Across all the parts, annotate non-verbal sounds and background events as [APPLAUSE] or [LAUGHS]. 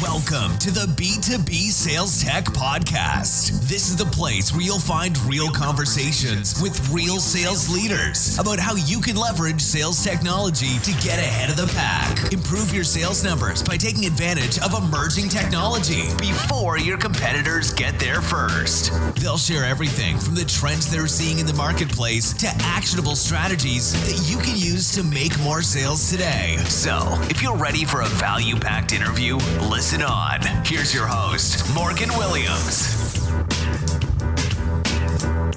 Welcome to the B2B Sales Tech Podcast. This is the place where you'll find real conversations with real sales leaders about how you can leverage sales technology to get ahead of the pack. Improve your sales numbers by taking advantage of emerging technology before your competitors get there first. They'll share everything from the trends they're seeing in the marketplace to actionable strategies that you can use to make more sales today. So, if you're ready for a value packed interview, listen Listen on. Here's your host, Morgan Williams.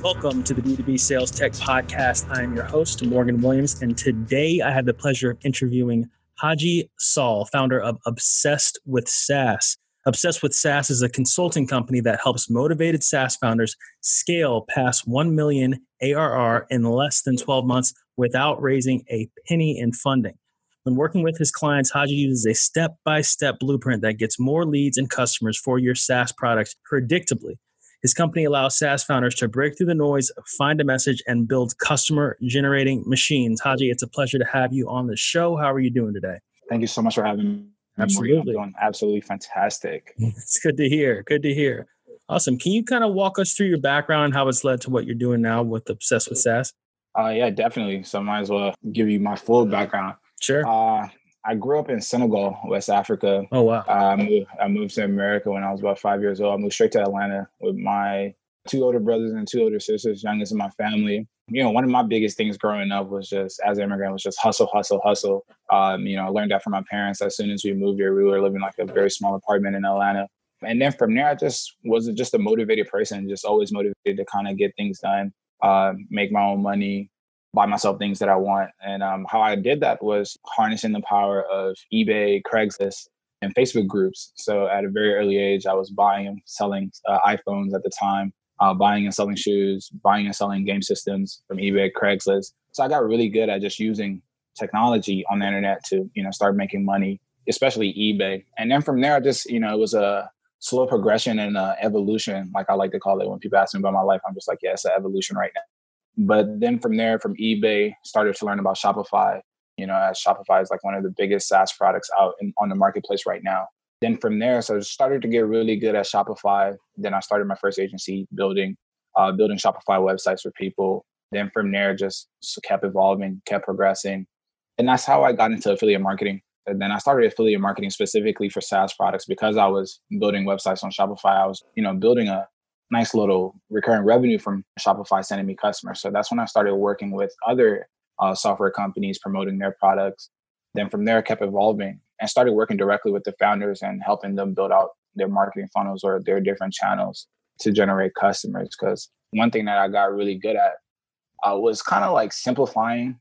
Welcome to the B2B Sales Tech Podcast. I'm your host, Morgan Williams, and today I have the pleasure of interviewing Haji Saul, founder of Obsessed with SaaS. Obsessed with SaaS is a consulting company that helps motivated SaaS founders scale past 1 million ARR in less than 12 months without raising a penny in funding. When working with his clients, Haji uses a step by step blueprint that gets more leads and customers for your SaaS products predictably. His company allows SaaS founders to break through the noise, find a message, and build customer generating machines. Haji, it's a pleasure to have you on the show. How are you doing today? Thank you so much for having me. Absolutely. I'm doing absolutely fantastic. [LAUGHS] It's good to hear. Good to hear. Awesome. Can you kind of walk us through your background and how it's led to what you're doing now with Obsessed with SaaS? Uh, yeah, definitely. So I might as well give you my full background. Sure. Uh, I grew up in Senegal, West Africa. Oh wow! Uh, I moved, I moved to America when I was about five years old. I moved straight to Atlanta with my two older brothers and two older sisters, youngest in my family. You know, one of my biggest things growing up was just as an immigrant was just hustle, hustle, hustle. Um, you know, I learned that from my parents. As soon as we moved here, we were living like a very small apartment in Atlanta. And then from there, I just was just a motivated person, just always motivated to kind of get things done, uh, make my own money, buy myself things that I want. And um, how I did that was harnessing the power of eBay, Craigslist, and Facebook groups. So at a very early age, I was buying and selling uh, iPhones at the time, uh, buying and selling shoes, buying and selling game systems from eBay, Craigslist. So I got really good at just using technology on the internet to, you know, start making money, especially eBay. And then from there, I just, you know, it was a slow progression and uh, evolution, like I like to call it. When people ask me about my life, I'm just like, yeah, it's an evolution right now. But then from there, from eBay, started to learn about Shopify. You know, as Shopify is like one of the biggest SaaS products out in, on the marketplace right now. Then from there, so I started to get really good at Shopify. Then I started my first agency building, uh, building Shopify websites for people. Then from there, just kept evolving, kept progressing, and that's how I got into affiliate marketing. And then I started affiliate marketing specifically for SaaS products because I was building websites on Shopify. I was, you know, building a nice little recurring revenue from Shopify sending me customers. So that's when I started working with other uh, software companies promoting their products. Then from there, I kept evolving and started working directly with the founders and helping them build out their marketing funnels or their different channels to generate customers. Because one thing that I got really good at uh, was kind of like simplifying,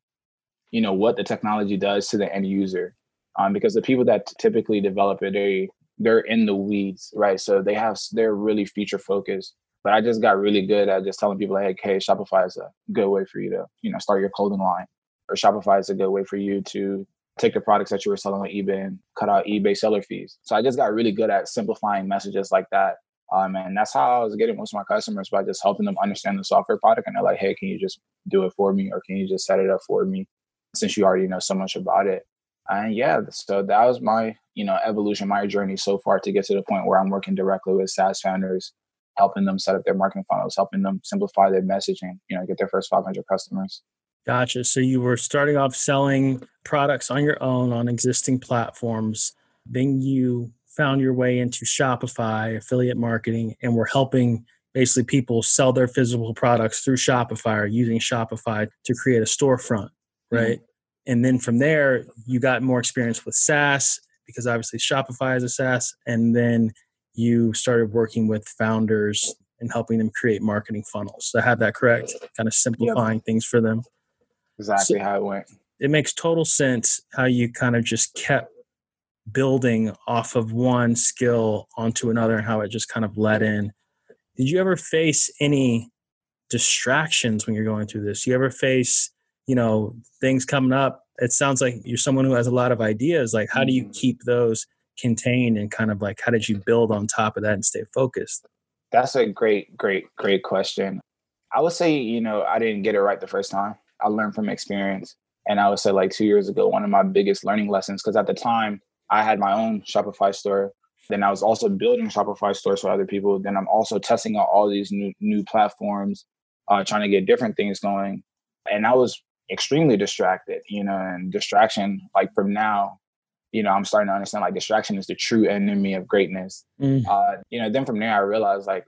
you know, what the technology does to the end user. Um, because the people that typically develop it, they they're in the weeds, right? So they have they're really feature focused. But I just got really good at just telling people like, hey, Shopify is a good way for you to, you know, start your clothing line. Or Shopify is a good way for you to take the products that you were selling on eBay and cut out eBay seller fees. So I just got really good at simplifying messages like that. Um, and that's how I was getting most of my customers by just helping them understand the software product. And they're like, hey, can you just do it for me? Or can you just set it up for me since you already know so much about it? And yeah, so that was my, you know, evolution, my journey so far to get to the point where I'm working directly with SaaS founders, helping them set up their marketing funnels, helping them simplify their messaging, you know, get their first 500 customers. Gotcha. So you were starting off selling products on your own on existing platforms. Then you found your way into Shopify, affiliate marketing, and were helping basically people sell their physical products through Shopify or using Shopify to create a storefront, right? Mm-hmm and then from there you got more experience with SaaS because obviously Shopify is a SaaS, and then you started working with founders and helping them create marketing funnels. So I have that correct, kind of simplifying yep. things for them. Exactly so how it went. It makes total sense how you kind of just kept building off of one skill onto another and how it just kind of led in. Did you ever face any distractions when you're going through this? You ever face, you know, things coming up? It sounds like you're someone who has a lot of ideas. Like, how do you mm-hmm. keep those contained and kind of like, how did you build on top of that and stay focused? That's a great, great, great question. I would say, you know, I didn't get it right the first time. I learned from experience. And I would say, like two years ago, one of my biggest learning lessons, because at the time, I had my own Shopify store. Then I was also building Shopify stores for other people. Then I'm also testing out all these new new platforms, uh, trying to get different things going. And I was extremely distracted, you know, and distraction, like from now, you know, I'm starting to understand like distraction is the true enemy of greatness. Mm. Uh, you know, then from there I realized like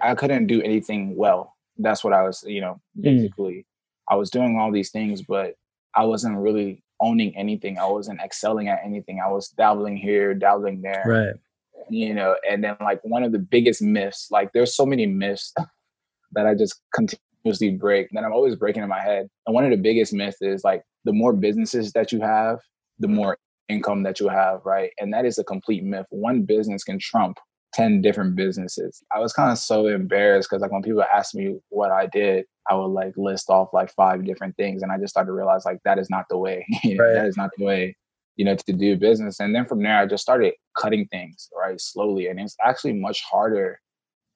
I couldn't do anything well. That's what I was, you know, mm. basically mm. I was doing all these things, but I wasn't really owning anything. I wasn't excelling at anything. I was dabbling here, dabbling there. Right. You know, and then like one of the biggest myths, like there's so many myths [LAUGHS] that I just continuously break that I'm always breaking in my head. And one of the biggest myths is like the more businesses that you have, the mm. more income that you have, right? And that is a complete myth. One business can trump 10 different businesses. I was kind of so embarrassed because like when people ask me what I did, I would like list off like five different things. And I just started to realize like that is not the way. [LAUGHS] right. That is not the way, you know, to do business. And then from there I just started cutting things, right, slowly. And it's actually much harder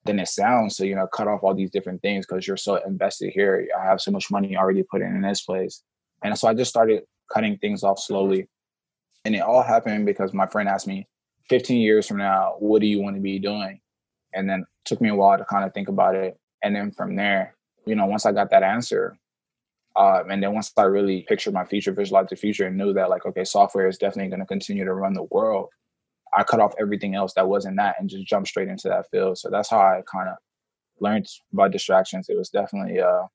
than it sounds so you know, cut off all these different things because you're so invested here. I have so much money already put in in this place. And so I just started cutting things off slowly. And it all happened because my friend asked me, 15 years from now, what do you want to be doing? And then took me a while to kind of think about it. And then from there, you know, once I got that answer, um, and then once I really pictured my future, visualized the future, and knew that like, okay, software is definitely going to continue to run the world. I cut off everything else that wasn't that and just jumped straight into that field. So that's how I kind of learned about distractions. It was definitely a,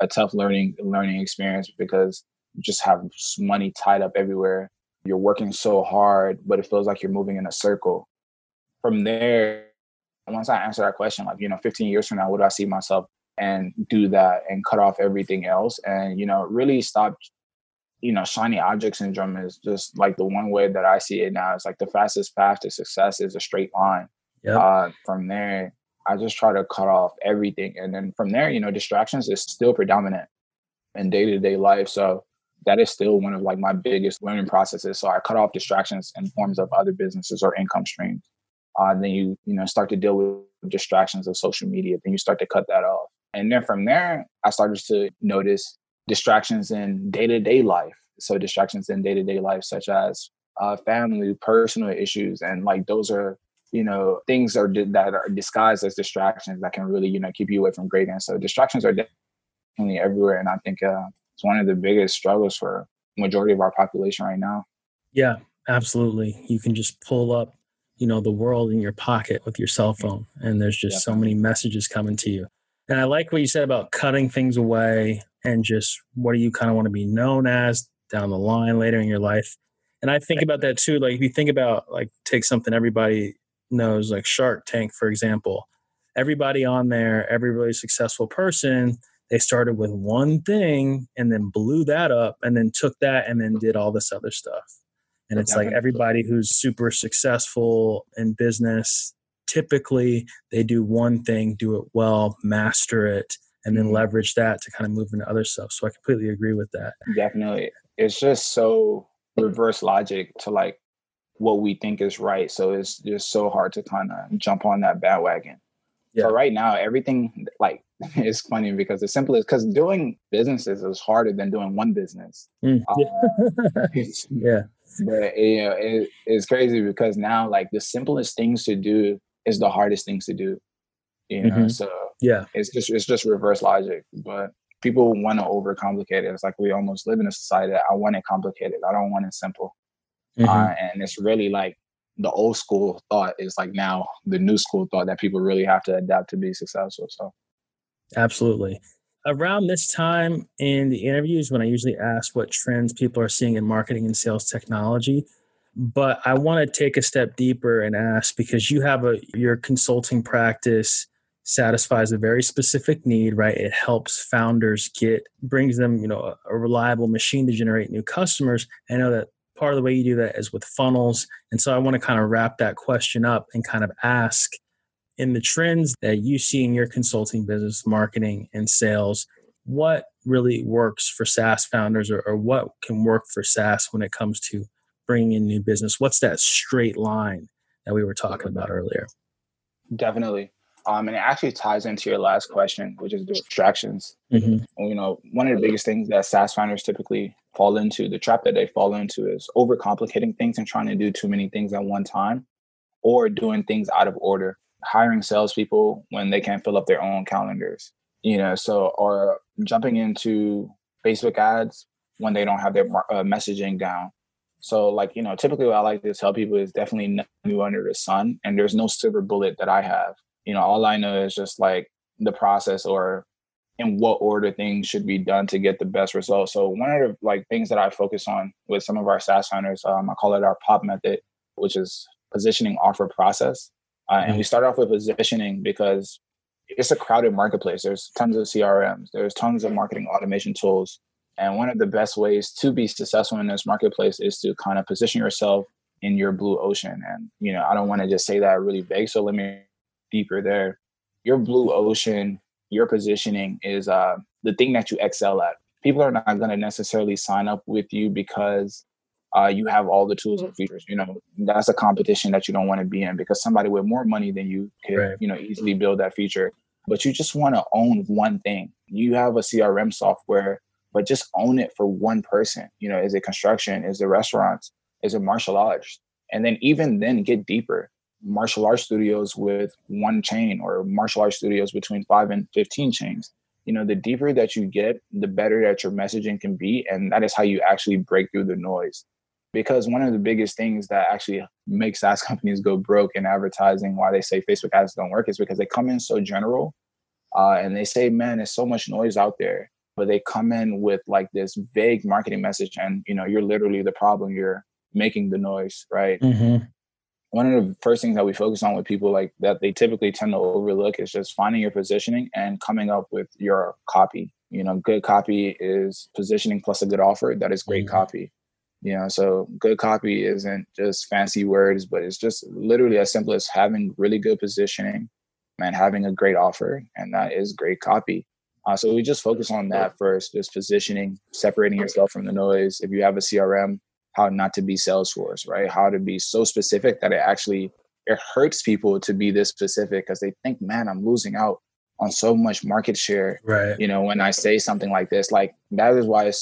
a tough learning learning experience because you just have money tied up everywhere you're working so hard, but it feels like you're moving in a circle. From there, once I answer that question, like, you know, 15 years from now, what do I see myself and do that and cut off everything else and, you know, really stop, you know, shiny object syndrome is just like the one way that I see it now. It's like the fastest path to success is a straight line. Yep. Uh, from there, I just try to cut off everything. And then from there, you know, distractions is still predominant in day to day life. So that is still one of like my biggest learning processes. So I cut off distractions in forms of other businesses or income streams. Uh, then you you know start to deal with distractions of social media. Then you start to cut that off, and then from there, I started to notice distractions in day to day life. So distractions in day to day life, such as uh, family, personal issues, and like those are you know things are that are disguised as distractions that can really you know keep you away from greatness. So distractions are definitely everywhere, and I think uh, it's one of the biggest struggles for majority of our population right now. Yeah, absolutely. You can just pull up, you know, the world in your pocket with your cell phone, and there's just so many messages coming to you. And I like what you said about cutting things away and just what do you kind of want to be known as down the line later in your life. And I think about that too. Like if you think about like take something everybody knows, like Shark Tank, for example. Everybody on there, every really successful person they started with one thing and then blew that up and then took that and then did all this other stuff. And it's like everybody who's super successful in business, typically they do one thing, do it well, master it, and then mm-hmm. leverage that to kind of move into other stuff. So I completely agree with that. Definitely. It's just so reverse logic to like what we think is right. So it's just so hard to kind of jump on that bandwagon. Yeah. So right now, everything like [LAUGHS] it's funny because the simplest because doing businesses is harder than doing one business. Mm. Uh, [LAUGHS] [LAUGHS] yeah. But you know, it, it's crazy because now like the simplest things to do is the hardest things to do. You know, mm-hmm. so yeah, it's just it's just reverse logic. But people want to overcomplicate it. It's like we almost live in a society that I want it complicated. I don't want it simple. Mm-hmm. Uh, and it's really like the old school thought is like now the new school thought that people really have to adapt to be successful. So, absolutely. Around this time in the interviews, when I usually ask what trends people are seeing in marketing and sales technology, but I want to take a step deeper and ask because you have a your consulting practice satisfies a very specific need, right? It helps founders get, brings them, you know, a, reliable machine to generate new customers. I know that part of the way you do that is with funnels. And so I want to kind of wrap that question up and kind of ask in the trends that you see in your consulting business, marketing, and sales, what really works for SaaS founders or, or what can work for SaaS when it comes to bringing in new business? What's that straight line that we were talking about earlier? Definitely. Um, and it actually ties into your last question, which is distractions. Mm-hmm. You know, one of the biggest things that SaaS founders typically fall into, the trap that they fall into, is overcomplicating things and trying to do too many things at one time, or doing things out of order. Hiring salespeople when they can't fill up their own calendars, you know, so or jumping into Facebook ads when they don't have their uh, messaging down. So, like, you know, typically what I like to tell people is definitely new under the sun, and there's no silver bullet that I have you know all i know is just like the process or in what order things should be done to get the best results. So one of the like things that i focus on with some of our SaaS hunters um, i call it our pop method which is positioning offer process. Uh, and we mm-hmm. start off with positioning because it's a crowded marketplace. There's tons of crms there's tons of marketing automation tools and one of the best ways to be successful in this marketplace is to kind of position yourself in your blue ocean. And you know i don't want to just say that really vague so let me deeper there. Your blue ocean, your positioning is uh, the thing that you excel at. People are not going to necessarily sign up with you because uh, you have all the tools and features. You know, that's a competition that you don't want to be in because somebody with more money than you can, right. you know, easily build that feature. But you just want to own one thing. You have a CRM software, but just own it for one person. You know, is it construction? Is it restaurants? Is it martial arts? And then even then get deeper martial arts studios with one chain or martial arts studios between five and 15 chains. You know, the deeper that you get, the better that your messaging can be. And that is how you actually break through the noise. Because one of the biggest things that actually makes SaaS [LAUGHS] companies go broke in advertising, why they say Facebook ads don't work, is because they come in so general uh, and they say, man, there's so much noise out there. But they come in with like this vague marketing message, and you know, you're literally the problem. You're making the noise, right? Mm-hmm one of the first things that we focus on with people like that they typically tend to overlook is just finding your positioning and coming up with your copy. You know good copy is positioning plus a good offer that is great mm-hmm. copy. You know so good copy isn't just fancy words but it's just literally as simple as having really good positioning and having a great offer and that is great copy. Uh, so we just focus on that first just positioning separating yourself from the noise. If you have a crm how not to be Salesforce, right? How to be so specific that it actually it hurts people to be this specific because they think, man, I'm losing out on so much market share. Right. You know, when I say something like this, like that is why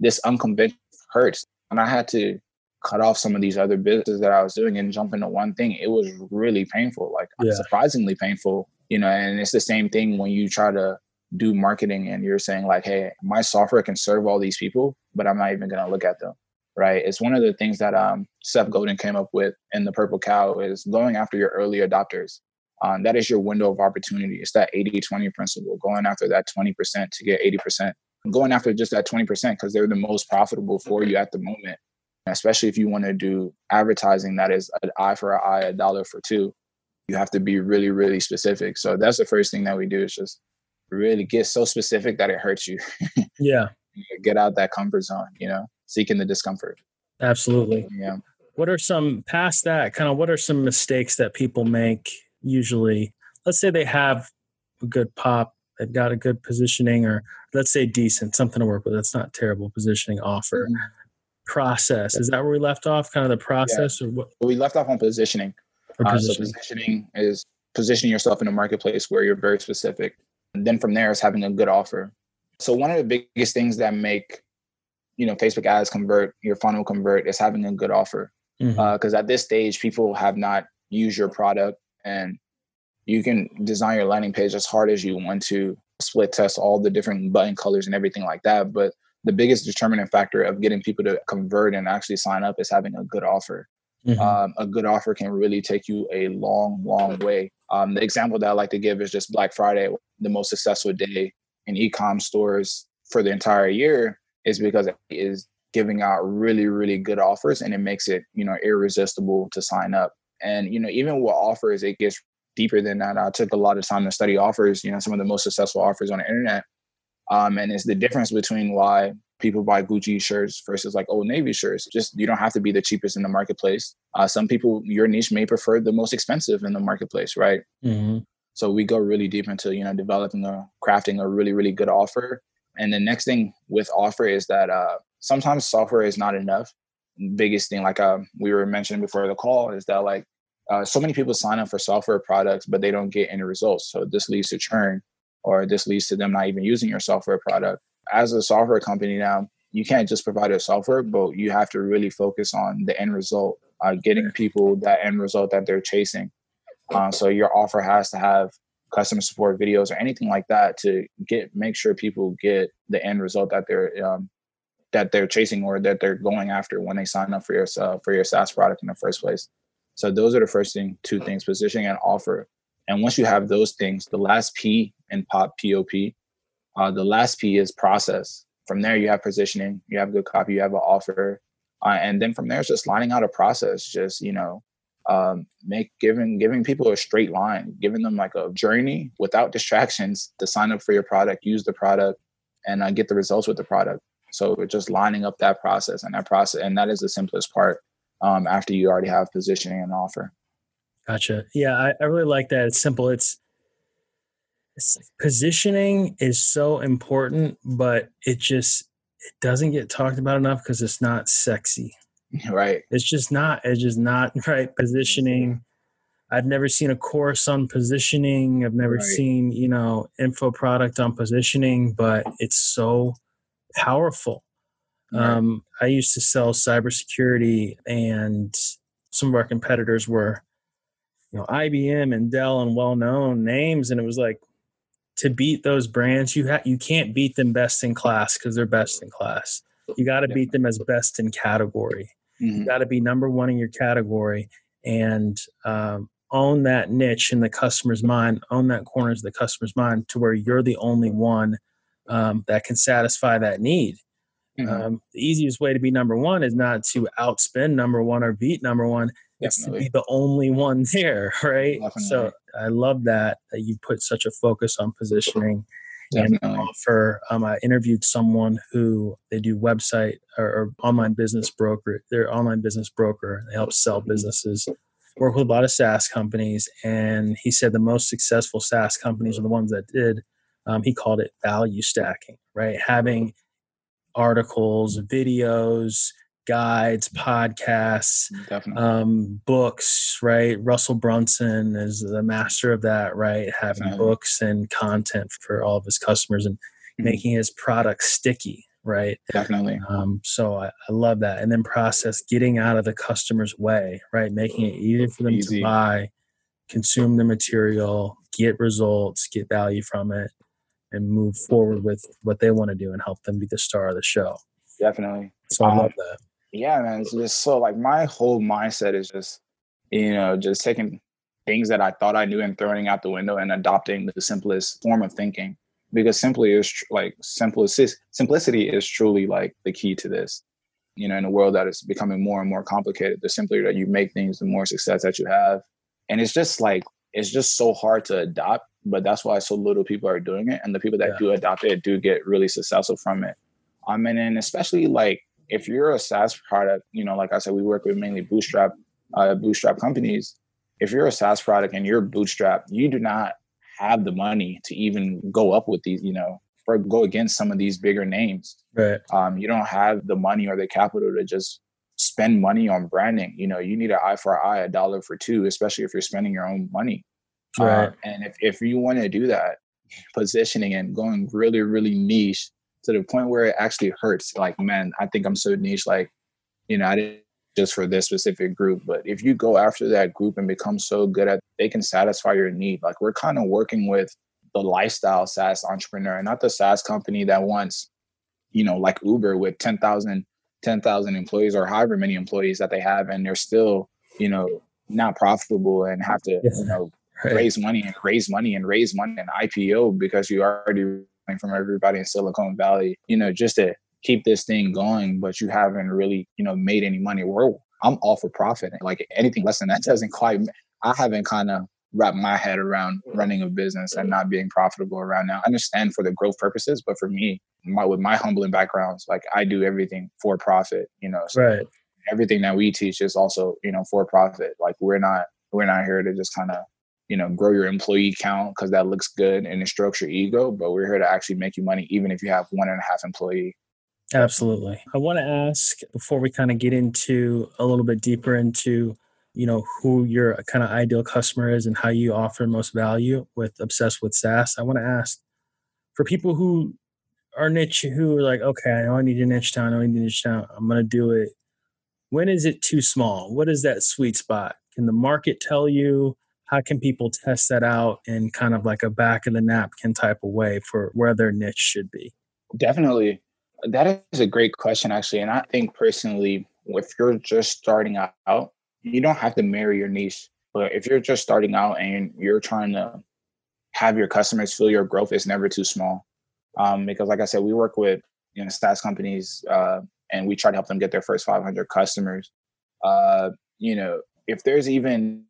this unconventional hurts. And I had to cut off some of these other businesses that I was doing and jump into one thing. It was really painful, like yeah. surprisingly painful. You know, and it's the same thing when you try to do marketing and you're saying like, hey, my software can serve all these people, but I'm not even gonna look at them right? It's one of the things that um, Seth Godin came up with in the Purple Cow is going after your early adopters. Um, that is your window of opportunity. It's that 80 20 principle, going after that 20% to get 80%, going after just that 20% because they're the most profitable for you at the moment. Especially if you want to do advertising that is an eye for an eye, a dollar for two, you have to be really, really specific. So that's the first thing that we do is just really get so specific that it hurts you. [LAUGHS] yeah. Get out that comfort zone, you know? Seeking the discomfort. Absolutely. Yeah. What are some past that kind of what are some mistakes that people make usually? Let's say they have a good pop, they've got a good positioning, or let's say decent, something to work with. That's not terrible positioning offer. Mm-hmm. Process. Is that where we left off? Kind of the process yeah. or what? We left off on positioning. positioning. Uh, so positioning is positioning yourself in a marketplace where you're very specific. And then from there is having a good offer. So one of the biggest things that make you know facebook ads convert your funnel convert is having a good offer because mm-hmm. uh, at this stage people have not used your product and you can design your landing page as hard as you want to split test all the different button colors and everything like that but the biggest determining factor of getting people to convert and actually sign up is having a good offer mm-hmm. um, a good offer can really take you a long long way um, the example that i like to give is just black friday the most successful day in e-com stores for the entire year is because it is giving out really really good offers and it makes it you know irresistible to sign up and you know even with offers it gets deeper than that. I took a lot of time to study offers, you know, some of the most successful offers on the internet. Um, and it's the difference between why people buy Gucci shirts versus like Old Navy shirts. Just you don't have to be the cheapest in the marketplace. Uh, some people, your niche may prefer the most expensive in the marketplace, right? Mm-hmm. So we go really deep into you know developing a crafting a really really good offer. And the next thing with offer is that uh, sometimes software is not enough. Biggest thing, like uh, we were mentioning before the call, is that like uh, so many people sign up for software products, but they don't get any results. So this leads to churn, or this leads to them not even using your software product. As a software company now, you can't just provide a software, but you have to really focus on the end result, uh, getting people that end result that they're chasing. Uh, so your offer has to have customer support videos or anything like that to get make sure people get the end result that they're um, that they're chasing or that they're going after when they sign up for your uh, for your SaaS product in the first place. So those are the first thing, two things: positioning and offer. And once you have those things, the last P in POP POP, uh, the last P is process. From there, you have positioning, you have good copy, you have an offer, uh, and then from there, it's just lining out a process. Just you know, um, make giving giving people a straight line, giving them like a journey without distractions to sign up for your product, use the product, and uh, get the results with the product. So we're just lining up that process, and that process, and that is the simplest part. Um, after you already have positioning and offer. Gotcha. Yeah, I, I really like that. It's simple. It's, it's positioning is so important, but it just it doesn't get talked about enough because it's not sexy. [LAUGHS] Right. It's just not. It's just not [LAUGHS] right positioning. I've never seen a course on positioning. I've never right. seen you know info product on positioning, but it's so powerful. Right. Um, I used to sell cybersecurity, and some of our competitors were, you know, IBM and Dell and well-known names, and it was like to beat those brands, you ha- you can't beat them best in class because they're best in class. You got to beat them as best in category. Mm-hmm. You got to be number one in your category and um, own that niche in the customer's mind, own that corner of the customer's mind to where you're the only one um, that can satisfy that need. Mm-hmm. Um, the easiest way to be number one is not to outspend number one or beat number one. It's to be the only one [LAUGHS] there, right? Definitely. So I love that that you put such a focus on positioning Definitely. and offer. Um, I interviewed someone who they do website or, or, online business broker. They're online business broker. They help sell mm-hmm. businesses. Work with a lot of SaaS companies, and he said the most successful SaaS companies are the ones that did. Um, he called it value stacking, right? Having articles, videos, guides, podcasts, um, books, right? Russell Brunson is the master of that, right? Having books and content for all of his customers and mm-hmm. making his product sticky, right? Definitely. Um, so I, I, love that. And then process getting out of the customer's way, right? Making it easy for them easy. to buy, consume the material, get results, get value from it, and move forward with what they want to do and help them be the star of the show. Definitely. So I um, love that yeah, man. It's just so like my whole mindset is just, you know, just taking things that I thought I knew and throwing out the window and adopting the simplest form of thinking because simply is tr- like simplicity, simplicity is truly like the key to this. You know, in a world that is becoming more and more complicated, the simpler that you make things, the more success that you have. And it's just like it's just so hard to adopt, but that's why so little people are doing it. And the people that yeah. do adopt it do get really successful from it. I um, mean, and especially like if you're a SaaS product, you know, like I said, we work with mainly bootstrap, uh, bootstrap companies. If you're a SaaS product and you're bootstrap, you do not have the money to even go up with these, you know, or go against some of these bigger names. Right. Um, you don't have the money or the capital to just spend money on branding. You know, you need an eye for eye, a dollar for two, especially if you're spending your own money. Right. Uh, and if, if you want to do that, positioning and going really, really niche to the point where it actually hurts. Like, man, I think I'm so niche. Like, you know, I didn't just for this specific group. But if you go after that group and become so good at, they can satisfy your need. Like we're kind of working with the lifestyle SaaS entrepreneur, not the SaaS company that wants, you know, like Uber with 10,000 10,000 employees or however many employees that they have, and they're still, you know, not profitable and have to, you know, right. raise money and raise money and raise money and IPO because you already from everybody in Silicon Valley, you know, just to keep this thing going, but you haven't really, you know, made any money. We're, I'm all for profit. Like anything less than that [LAUGHS] doesn't quite, I haven't kind of wrapped my head around running a business and not being profitable around now. I understand for the growth purposes, but for me, my with my humbling backgrounds, like I do everything for profit, you know. So right. everything that we teach is also, you know, for profit. Like we're not we're not here to just kind of, you know, grow your employee count because that looks good and it strokes your ego, but we're here to actually make you money even if you have one and a half employee. Absolutely. I want to ask before we kind of get into a little bit deeper into you know who your kind of ideal customer is and how you offer most value with obsessed with SaaS. I want to ask for people who are niche who are like, okay, I know I need a niche down, I need a niche down, I'm gonna do it. When is it too small? What is that sweet spot? Can the market tell you? How can people test that out in kind of like a back of the napkin type of way for where their niche should be? Definitely. That is a great question, actually. And I think personally, if you're just starting out, you don't have to marry your niche. But if you're just starting out and you're trying to have your customers feel your growth, is never too small. Um, because, like I said, we work with you know SaaS companies, uh, and we try to help them get their first 500 customers. Uh, you know, if there's even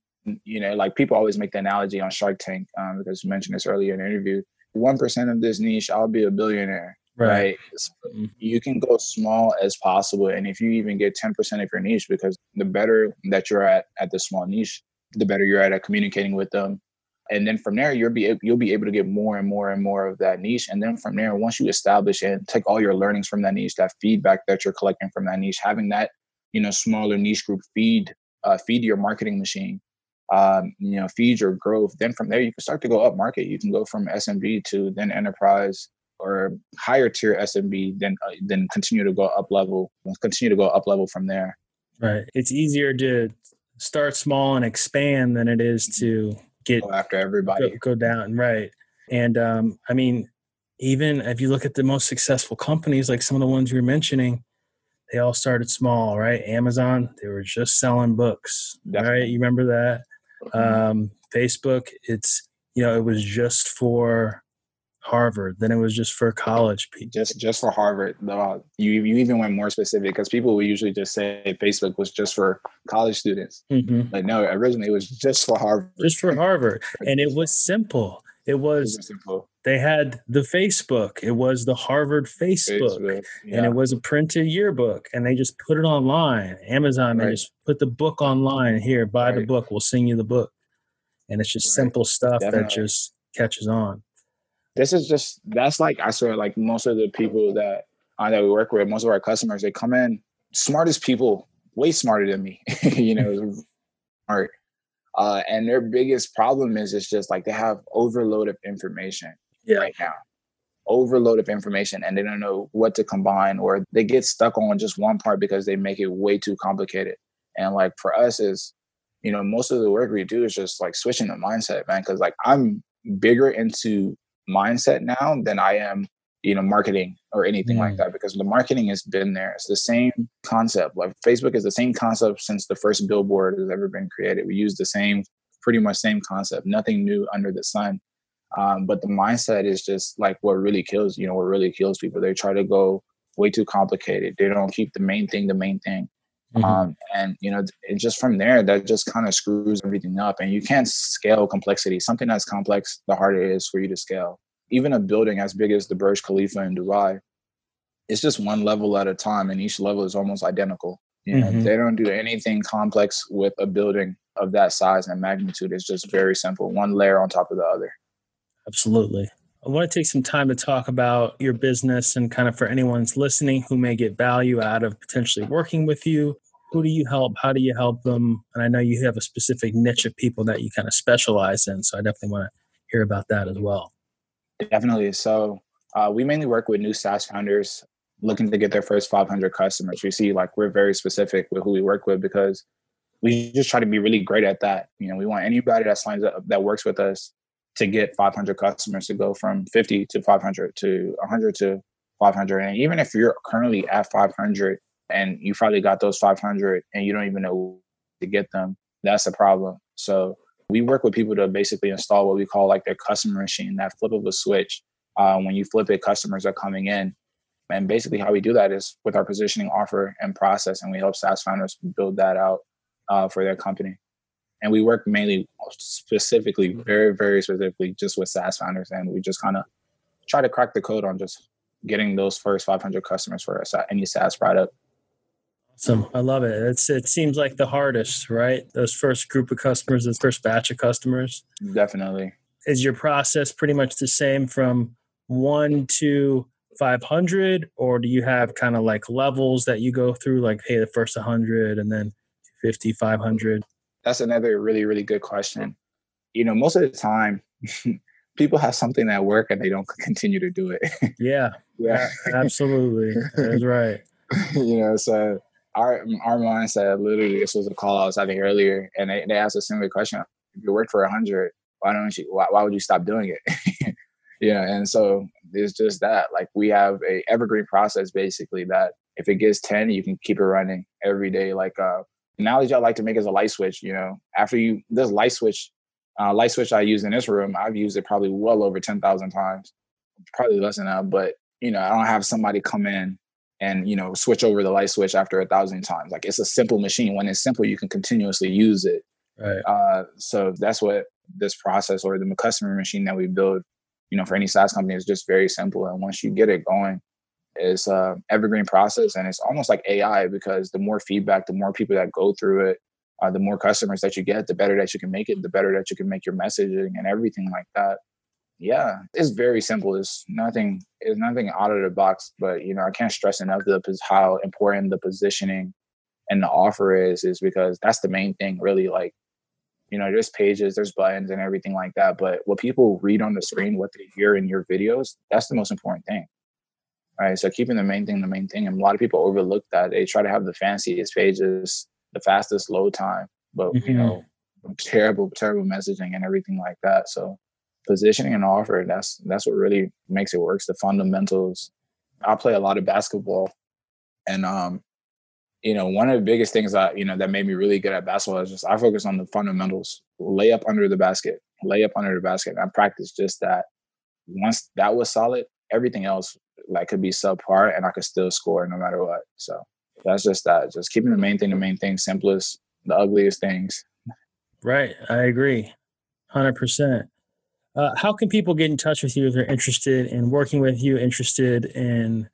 you know, like people always make the analogy on Shark Tank um, because you mentioned this earlier in the interview. One percent of this niche, I'll be a billionaire right, right? So mm-hmm. you can go small as possible and if you even get 10% of your niche because the better that you're at at the small niche the better you're at at communicating with them and then from there you'll be you'll be able to get more and more and more of that niche and then from there once you establish and take all your learnings from that niche that feedback that you're collecting from that niche having that you know smaller niche group feed uh, feed your marketing machine um, you know feed your growth then from there you can start to go up market you can go from smb to then enterprise or higher tier SMB, then uh, then continue to go up level, continue to go up level from there. Right. It's easier to start small and expand than it is to get go after everybody. Go, go down. Right. And um, I mean, even if you look at the most successful companies, like some of the ones you're mentioning, they all started small, right? Amazon, they were just selling books, Definitely. right? You remember that? Um, Facebook, it's you know, it was just for Harvard. Then it was just for college people. Just just for Harvard. Uh, you you even went more specific because people would usually just say Facebook was just for college students. Mm-hmm. Like no, originally it was just for Harvard. Just for Harvard, and it was simple. It was, it was simple. They had the Facebook. It was the Harvard Facebook, Facebook yeah. and it was a printed yearbook. And they just put it online. Amazon, right. they just put the book online. Here, buy right. the book. We'll sing you the book. And it's just right. simple stuff Definitely. that just catches on this is just that's like I swear like most of the people that uh, that we work with, most of our customers, they come in smartest people, way smarter than me, [LAUGHS] you know, smart. Uh, and their biggest problem is it's just like they have overload of information yeah. right now overload of information and they don't know what to combine or they get stuck on just one part because they make it way too complicated and like for us is you know most of the work we do is just like switching the mindset man because like i'm bigger into mindset now than I am, you know, marketing or anything mm. like that because the marketing has been there. It's the same concept. Like Facebook is the same concept since the first billboard has ever been created. We use the same, pretty much same concept, nothing new under the sun. Um, but the mindset is just like what really kills, you know, what really kills people. They try to go way too complicated. They don't keep the main thing the main thing. Mm-hmm. Um, and you know, just from there, that just kind of screws everything up. And you can't scale complexity. Something that's complex, the harder it is for you to scale. Even a building as big as the Burj Khalifa in Dubai, it's just one level at a time, and each level is almost identical. You know, mm-hmm. they don't do anything complex with a building of that size and magnitude. It's just very simple, one layer on top of the other. Absolutely. I want to take some time to talk about your business and kind of for anyone's listening who may get value out of potentially working with you. Who do you help? How do you help them? And I know you have a specific niche of people that you kind of specialize in. So I definitely want to hear about that as well. Definitely. So uh, we mainly work with new SaaS founders looking to get their first 500 customers. We see like we're very specific with who we work with because we just try to be really great at that. You know, we want anybody that signs up that works with us to get 500 customers to go from 50 to 500 to 100 to 500 and even if you're currently at 500 and you probably got those 500 and you don't even know to get them that's a problem. So we work with people to basically install what we call like their customer machine that flip of a switch uh, when you flip it customers are coming in. And basically how we do that is with our positioning offer and process and we help SaaS founders build that out uh, for their company And we work mainly specifically, mm-hmm. very, very specifically just with SaaS founders. And we just kind of try to crack the code on just getting those first 500 customers for any SaaS product. Awesome. I love it. It's, it seems like the hardest, right? Those first group of customers, those first batch of customers. Definitely. Is your process pretty much the same from one to 500 or do you have kind of like levels that you go through like hey the first 100 and then 50 500 that's another really really good question. You know most of the time [LAUGHS] people have something that work and they don't continue to do it. [LAUGHS] Yeah. Yeah. Absolutely. That's right. [LAUGHS] You know so our our mindset literally this was a call i was having earlier and they, they asked a similar question. If you work for 100 why don't you why, why would you stop doing it? Yeah and so it's just that like we have a evergreen process basically that if it gets 10 you can keep it running every day like uh analogy i like to make is a light switch you know after you this light switch uh, light switch i use in this room i've used it probably well over 10000 times probably less than that but you know i don't have somebody come in and you know switch over the light switch after a thousand times. Like it's a simple machine. When it's simple you can continuously use it. Right. Uh, so that's what this process or the customer machine that we build you know, for any SaaS company, it's just very simple. And once you get it going, it's a evergreen process, and it's almost like AI because the more feedback, the more people that go through it, uh, the more customers that you get, the better that you can make it, the better that you can make your messaging and everything like that. Yeah, it's very simple. It's nothing. It's nothing out of the box. But you know, I can't stress enough the how important the positioning and the offer is. Is because that's the main thing. Really, like you know there's pages there's buttons and everything like that but what people read on the screen what they hear in your videos that's the most important thing right so keeping the main thing the main thing and a lot of people overlook that they try to have the fanciest pages the fastest load time but mm-hmm. you know terrible terrible messaging and everything like that so positioning and offer that's that's what really makes it works the fundamentals i play a lot of basketball and um you know, one of the biggest things that, you know, that made me really good at basketball is just I focus on the fundamentals, lay up under the basket, lay up under the basket. I practice just that. Once that was solid, everything else like could be subpar and I could still score no matter what. So that's just that. Just keeping the main thing, the main thing, simplest, the ugliest things. Right. I agree. 100%. Uh, how can people get in touch with you if they're interested in working with you, interested in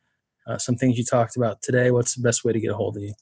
uh, some things you talked about today. What's the best way to get a hold of you?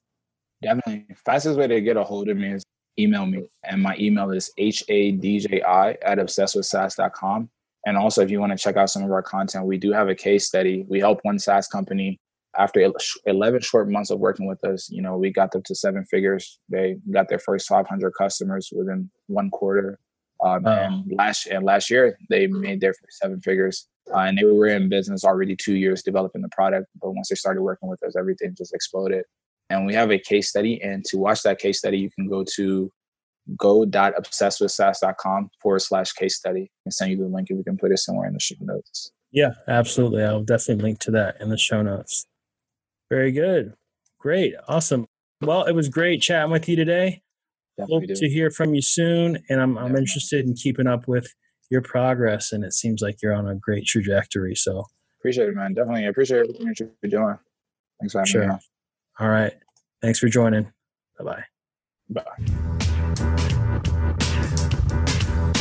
Definitely. Fastest way to get a hold of me is email me. And my email is hadji at obsessedwithsaas.com. And also, if you want to check out some of our content, we do have a case study. We help one SaaS company after 11 short months of working with us. You know, we got them to seven figures. They got their first 500 customers within one quarter. Um. And last and last year, they made their first seven figures. Uh, and they were in business already two years developing the product. But once they started working with us, everything just exploded. And we have a case study. And to watch that case study, you can go to go.obsessedwithsaas.com forward slash case study and send you the link if we can put it somewhere in the show notes. Yeah, absolutely. I'll definitely link to that in the show notes. Very good. Great. Awesome. Well, it was great chatting with you today. Definitely Hope do. to hear from you soon. And I'm, I'm interested in keeping up with your progress, and it seems like you're on a great trajectory. So appreciate it, man. Definitely appreciate everything you're doing. Thanks for having sure. me. All right. Thanks for joining. Bye-bye. Bye.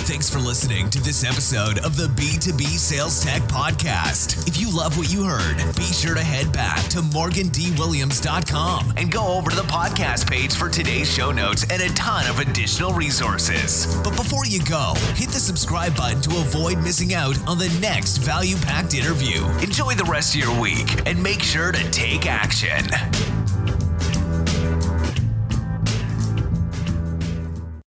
Thanks for listening to this episode of the B2B Sales Tech Podcast. If you love what you heard, be sure to head back to morgandwilliams.com and go over to the podcast page for today's show notes and a ton of additional resources. But before you go, hit the subscribe button to avoid missing out on the next value packed interview. Enjoy the rest of your week and make sure to take action.